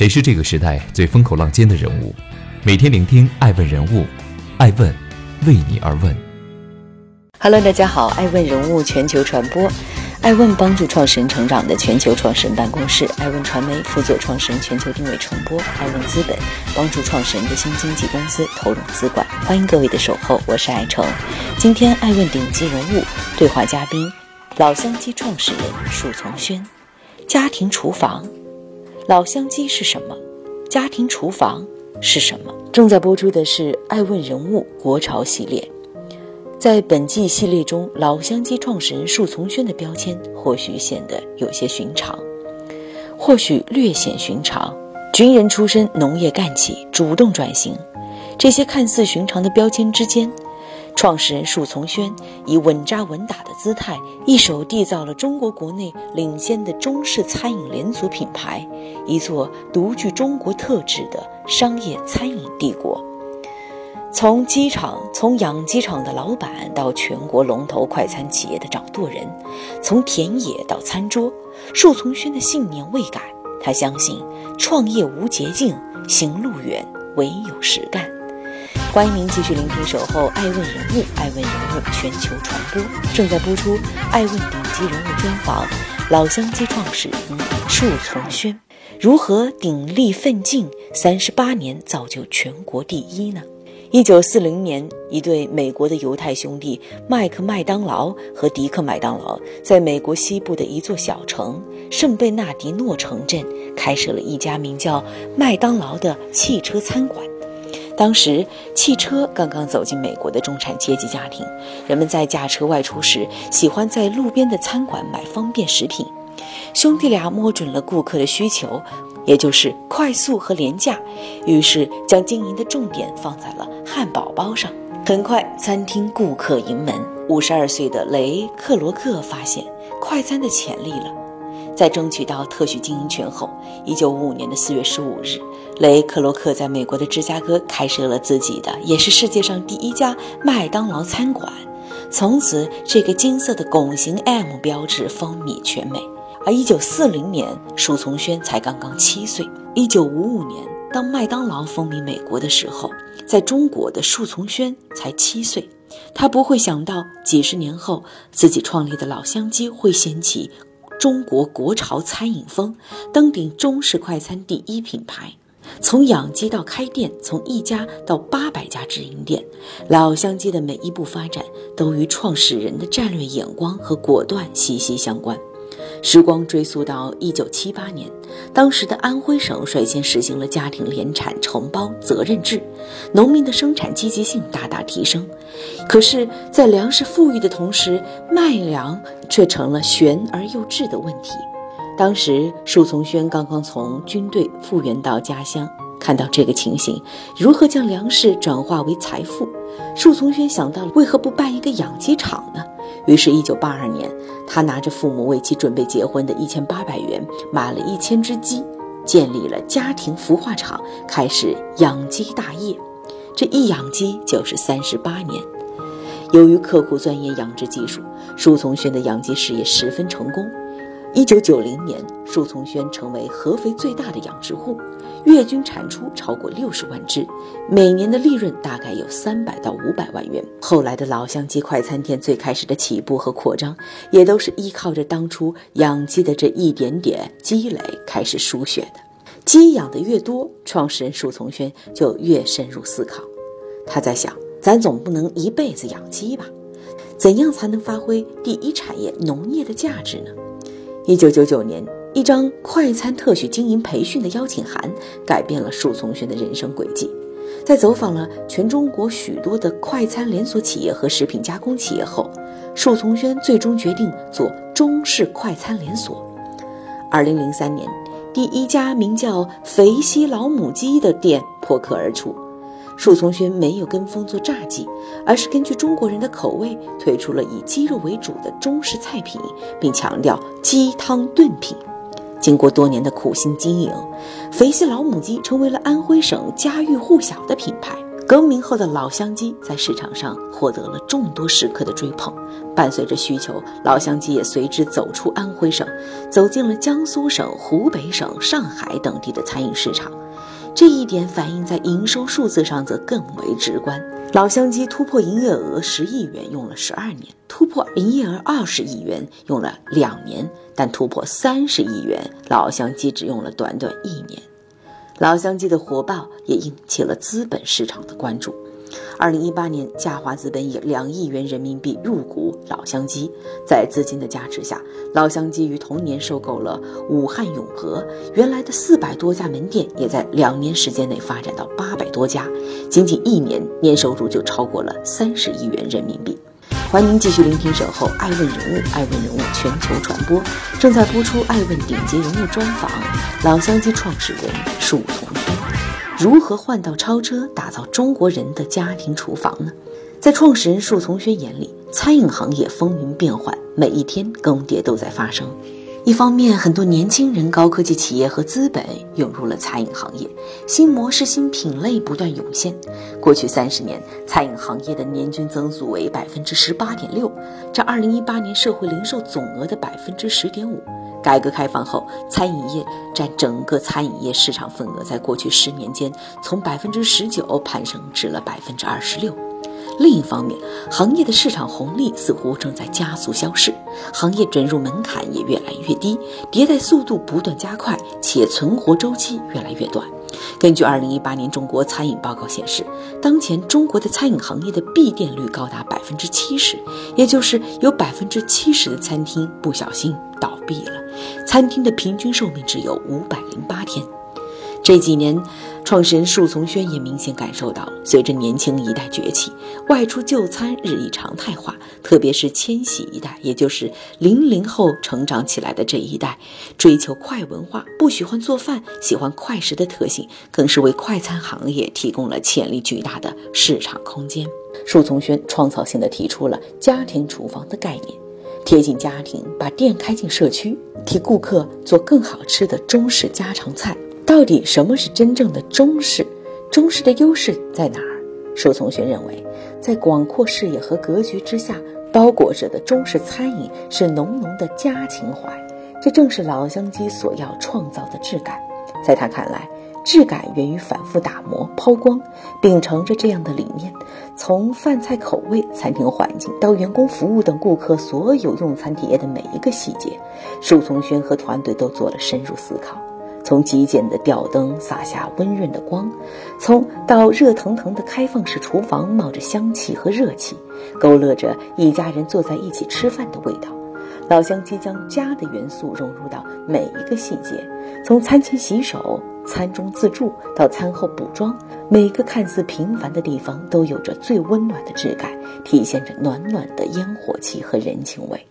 谁是这个时代最风口浪尖的人物？每天聆听爱问人物，爱问为你而问。Hello，大家好，爱问人物全球传播，爱问帮助创始人成长的全球创始人办公室，爱问传媒辅佐创始人全球定位传播，爱问资本帮助创始人的新经纪公司投融资管。欢迎各位的守候，我是爱成。今天爱问顶级人物对话嘉宾，老乡鸡创始人树从轩，家庭厨房。老乡鸡是什么？家庭厨房是什么？正在播出的是《爱问人物国潮》系列。在本季系列中，老乡鸡创始人树从轩的标签或许显得有些寻常，或许略显寻常。军人出身，农业干起，主动转型，这些看似寻常的标签之间。创始人树从轩以稳扎稳打的姿态，一手缔造了中国国内领先的中式餐饮连锁品牌，一座独具中国特质的商业餐饮帝国。从机场，从养鸡场的老板到全国龙头快餐企业的掌舵人，从田野到餐桌，树从轩的信念未改。他相信创业无捷径，行路远，唯有实干。欢迎您继续聆听《守候爱问人物》，爱问人物全球传播正在播出。爱问顶级人物专访，老乡鸡创始人树从轩如何鼎力奋进，三十八年造就全国第一呢？一九四零年，一对美国的犹太兄弟麦克麦当劳和迪克麦当劳，在美国西部的一座小城圣贝纳迪诺城镇，开设了一家名叫麦当劳的汽车餐馆。当时，汽车刚刚走进美国的中产阶级家庭，人们在驾车外出时，喜欢在路边的餐馆买方便食品。兄弟俩摸准了顾客的需求，也就是快速和廉价，于是将经营的重点放在了汉堡包上。很快，餐厅顾客盈门。五十二岁的雷克罗克发现快餐的潜力了。在争取到特许经营权后，一九五五年的四月十五日，雷克洛克在美国的芝加哥开设了自己的，也是世界上第一家麦当劳餐馆。从此，这个金色的拱形 M 标志风靡全美。而一九四零年，树从轩才刚刚七岁。一九五五年，当麦当劳风靡美国的时候，在中国的树从轩才七岁。他不会想到，几十年后，自己创立的老乡鸡会掀起。中国国潮餐饮风，登顶中式快餐第一品牌。从养鸡到开店，从一家到八百家直营店，老乡鸡的每一步发展都与创始人的战略眼光和果断息息相关。时光追溯到一九七八年，当时的安徽省率先实行了家庭联产承包责任制，农民的生产积极性大大提升。可是，在粮食富裕的同时，卖粮却成了悬而又滞的问题。当时，树从轩刚刚从军队复员到家乡，看到这个情形，如何将粮食转化为财富？树从轩想到了，为何不办一个养鸡场呢？于是，一九八二年，他拿着父母为其准备结婚的一千八百元，买了一千只鸡，建立了家庭孵化场，开始养鸡大业。这一养鸡就是三十八年。由于刻苦钻研养殖技术，舒从轩的养鸡事业十分成功。一九九零年，树从轩成为合肥最大的养殖户，月均产出超过六十万只，每年的利润大概有三百到五百万元。后来的老乡鸡快餐店最开始的起步和扩张，也都是依靠着当初养鸡的这一点点积累开始输血的。鸡养的越多，创始人树从轩就越深入思考。他在想，咱总不能一辈子养鸡吧？怎样才能发挥第一产业农业的价值呢？一九九九年，一张快餐特许经营培训的邀请函，改变了树从轩的人生轨迹。在走访了全中国许多的快餐连锁企业和食品加工企业后，树从轩最终决定做中式快餐连锁。二零零三年，第一家名叫“肥西老母鸡”的店破壳而出。树丛轩没有跟风做炸鸡，而是根据中国人的口味推出了以鸡肉为主的中式菜品，并强调鸡汤炖品。经过多年的苦心经营，肥西老母鸡成为了安徽省家喻户晓的品牌。更名后的老乡鸡在市场上获得了众多食客的追捧，伴随着需求，老乡鸡也随之走出安徽省，走进了江苏省、湖北省、上海等地的餐饮市场。这一点反映在营收数字上则更为直观。老乡鸡突破营业额十亿元用了十二年，突破营业额二十亿元用了两年，但突破三十亿元，老乡鸡只用了短短一年。老乡鸡的火爆也引起了资本市场的关注。二零一八年，嘉华资本以两亿元人民币入股老乡鸡，在资金的加持下，老乡鸡于同年收购了武汉永和，原来的四百多家门店也在两年时间内发展到八百多家，仅仅一年年收入就超过了三十亿元人民币。欢迎继续聆听《守候爱问人物》，爱问人物全球传播正在播出《爱问顶级人物专访》，老乡鸡创始人树从轩。如何换道超车，打造中国人的家庭厨房呢？在创始人树从轩眼里，餐饮行业风云变幻，每一天更迭都在发生。一方面，很多年轻人、高科技企业和资本涌入了餐饮行业，新模式、新品类不断涌现。过去三十年，餐饮行业的年均增速为百分之十八点六，占二零一八年社会零售总额的百分之十点五。改革开放后，餐饮业占整个餐饮业市场份额，在过去十年间从百分之十九攀升至了百分之二十六。另一方面，行业的市场红利似乎正在加速消逝，行业准入门槛也越来越低，迭代速度不断加快，且存活周期越来越短。根据二零一八年中国餐饮报告显示，当前中国的餐饮行业的闭店率高达百分之七十，也就是有百分之七十的餐厅不小心倒闭了。餐厅的平均寿命只有五百零八天。这几年，创始人树从轩也明显感受到，随着年轻一代崛起，外出就餐日益常态化。特别是千禧一代，也就是零零后成长起来的这一代，追求快文化，不喜欢做饭，喜欢快食的特性，更是为快餐行业提供了潜力巨大的市场空间。树从轩创造性的提出了家庭厨房的概念。贴近家庭，把店开进社区，替顾客做更好吃的中式家常菜。到底什么是真正的中式？中式的优势在哪儿？树从轩认为，在广阔视野和格局之下，包裹着的中式餐饮是浓浓的家情怀。这正是老乡鸡所要创造的质感。在他看来。质感源于反复打磨、抛光，秉承着这样的理念，从饭菜口味、餐厅环境到员工服务等顾客所有用餐体验的每一个细节，树从轩和团队都做了深入思考。从极简的吊灯洒下温润的光，从到热腾腾的开放式厨房冒着香气和热气，勾勒着一家人坐在一起吃饭的味道。老乡鸡将家的元素融入到每一个细节，从餐前洗手。餐中自助到餐后补妆，每个看似平凡的地方都有着最温暖的质感，体现着暖暖的烟火气和人情味。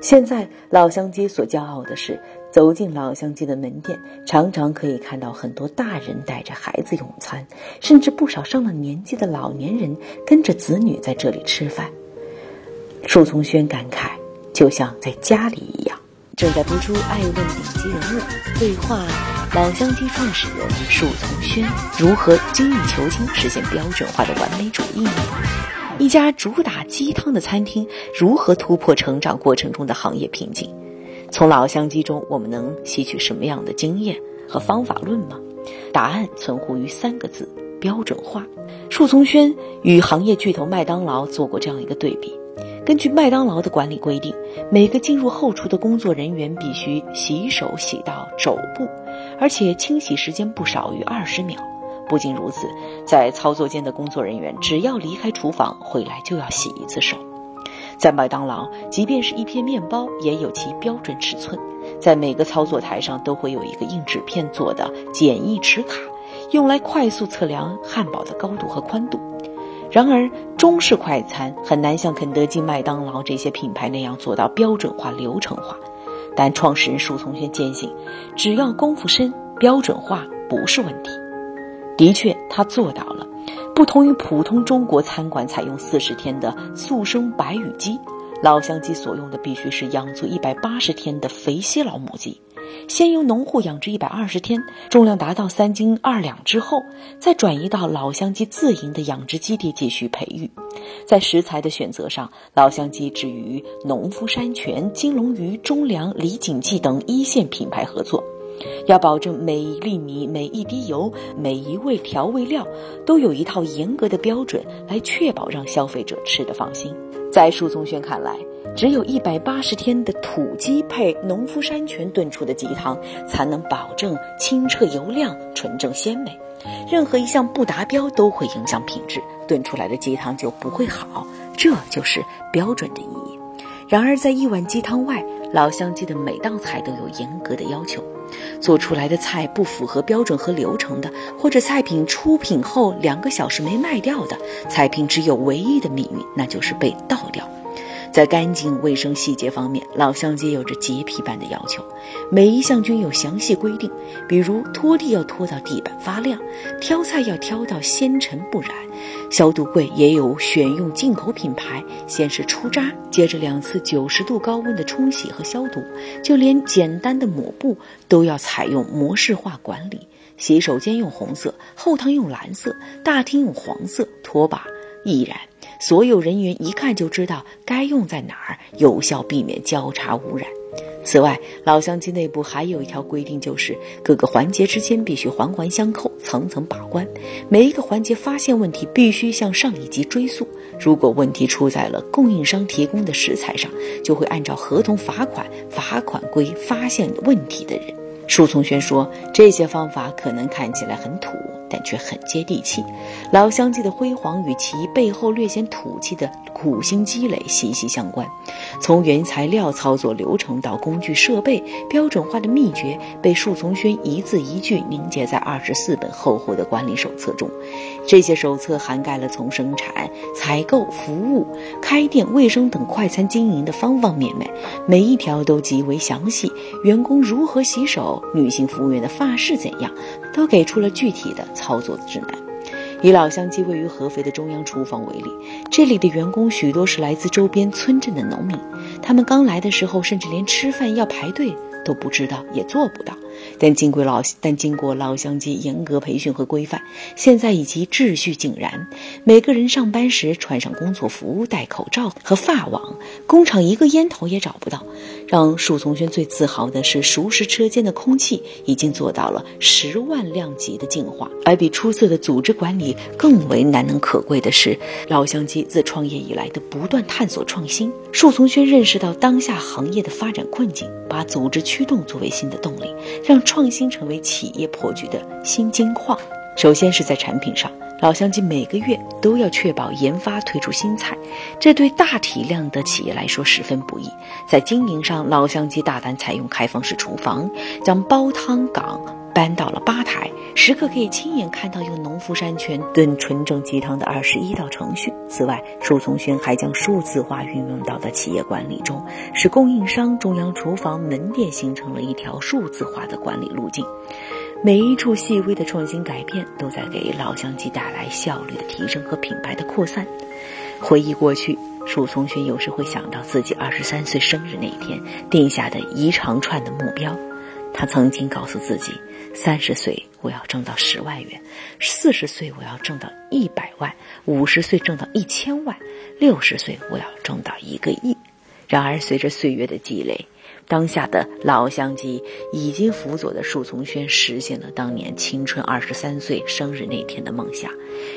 现在老乡鸡所骄傲的是，走进老乡鸡的门店，常常可以看到很多大人带着孩子用餐，甚至不少上了年纪的老年人跟着子女在这里吃饭。树从轩感慨，就像在家里一样。正在播出《爱问顶级人物》对话。老乡鸡创始人树从轩如何精益求精，实现标准化的完美主义呢？一家主打鸡汤的餐厅如何突破成长过程中的行业瓶颈？从老乡鸡中，我们能吸取什么样的经验和方法论吗？答案存乎于三个字：标准化。树从轩与行业巨头麦当劳做过这样一个对比。根据麦当劳的管理规定，每个进入后厨的工作人员必须洗手洗到肘部，而且清洗时间不少于二十秒。不仅如此，在操作间的工作人员只要离开厨房回来就要洗一次手。在麦当劳，即便是一片面包也有其标准尺寸，在每个操作台上都会有一个硬纸片做的简易尺卡，用来快速测量汉堡的高度和宽度。然而，中式快餐很难像肯德基、麦当劳这些品牌那样做到标准化、流程化。但创始人舒从轩坚信，只要功夫深，标准化不是问题。的确，他做到了。不同于普通中国餐馆采用四十天的速生白羽鸡，老乡鸡所用的必须是养足一百八十天的肥西老母鸡。先由农户养殖一百二十天，重量达到三斤二两之后，再转移到老乡鸡自营的养殖基地继续培育。在食材的选择上，老乡鸡只与农夫山泉、金龙鱼、中粮、李锦记等一线品牌合作。要保证每一粒米、每一滴油、每一味调味料都有一套严格的标准，来确保让消费者吃得放心。在舒宗轩看来，只有一百八十天的土鸡配农夫山泉炖出的鸡汤，才能保证清澈油亮、纯正鲜美。任何一项不达标都会影响品质，炖出来的鸡汤就不会好。这就是标准的意义。然而，在一碗鸡汤外，老乡鸡的每道菜都有严格的要求。做出来的菜不符合标准和流程的，或者菜品出品后两个小时没卖掉的，菜品只有唯一的命运，那就是被倒掉。在干净卫生细节方面，老乡街有着洁癖般的要求，每一项均有详细规定。比如拖地要拖到地板发亮，挑菜要挑到纤尘不染，消毒柜也有选用进口品牌，先是出渣，接着两次九十度高温的冲洗和消毒，就连简单的抹布都要采用模式化管理。洗手间用红色，后堂用蓝色，大厅用黄色，拖把亦然。所有人员一看就知道该用在哪儿，有效避免交叉污染。此外，老乡鸡内部还有一条规定，就是各个环节之间必须环环相扣，层层把关。每一个环节发现问题，必须向上一级追溯。如果问题出在了供应商提供的食材上，就会按照合同罚款，罚款归发现问题的人。树从轩说：“这些方法可能看起来很土。”但却很接地气，老乡鸡的辉煌与其背后略显土气的苦心积累息息相关。从原材料操作流程到工具设备标准化的秘诀，被树从轩一字一句凝结在二十四本厚厚的管理手册中。这些手册涵盖了从生产、采购、服务、开店、卫生等快餐经营的方方面面，每一条都极为详细。员工如何洗手，女性服务员的发饰怎样，都给出了具体的。操作指南。以老乡鸡位于合肥的中央厨房为例，这里的员工许多是来自周边村镇的农民，他们刚来的时候，甚至连吃饭要排队。都不知道，也做不到。但经过老但经过老乡鸡严格培训和规范，现在已经秩序井然。每个人上班时穿上工作服，戴口罩和发网，工厂一个烟头也找不到。让树从轩最自豪的是，熟食车间的空气已经做到了十万量级的净化。而比出色的组织管理更为难能可贵的是，老乡鸡自创业以来的不断探索创新。树从轩认识到当下行业的发展困境，把组织。驱动作为新的动力，让创新成为企业破局的新金矿。首先是在产品上，老乡鸡每个月都要确保研发推出新菜，这对大体量的企业来说十分不易。在经营上，老乡鸡大胆采用开放式厨房，将煲汤岗。搬到了吧台，时刻可以亲眼看到用农夫山泉炖纯正鸡汤的二十一道程序。此外，舒从轩还将数字化运用到了企业管理中，使供应商、中央厨房、门店形成了一条数字化的管理路径。每一处细微的创新改变，都在给老乡鸡带来效率的提升和品牌的扩散。回忆过去，舒从轩有时会想到自己二十三岁生日那一天定下的一长串的目标。他曾经告诉自己。三十岁我要挣到十万元，四十岁我要挣到一百万，五十岁挣到一千万，六十岁我要挣到一个亿。然而，随着岁月的积累，当下的老乡鸡已经辅佐的树从轩实现了当年青春二十三岁生日那天的梦想，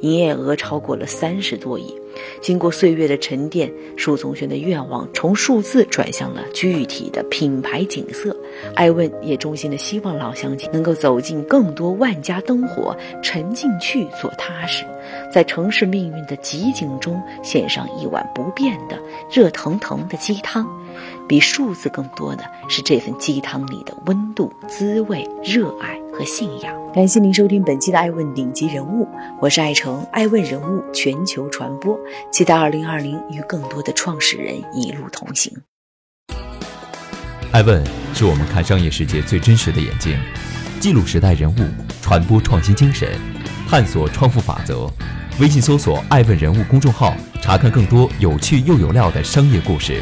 营业额超过了三十多亿。经过岁月的沉淀，舒从轩的愿望从数字转向了具体的品牌景色。艾问也衷心的希望老乡亲能够走进更多万家灯火，沉进去做踏实，在城市命运的极境中献上一碗不变的热腾腾的鸡汤。比数字更多的是这份鸡汤里的温度、滋味、热爱和信仰。感谢您收听本期的《爱问顶级人物》，我是爱成，爱问人物全球传播，期待二零二零与更多的创始人一路同行。爱问是我们看商业世界最真实的眼睛，记录时代人物，传播创新精神，探索创富法则。微信搜索“爱问人物”公众号，查看更多有趣又有料的商业故事。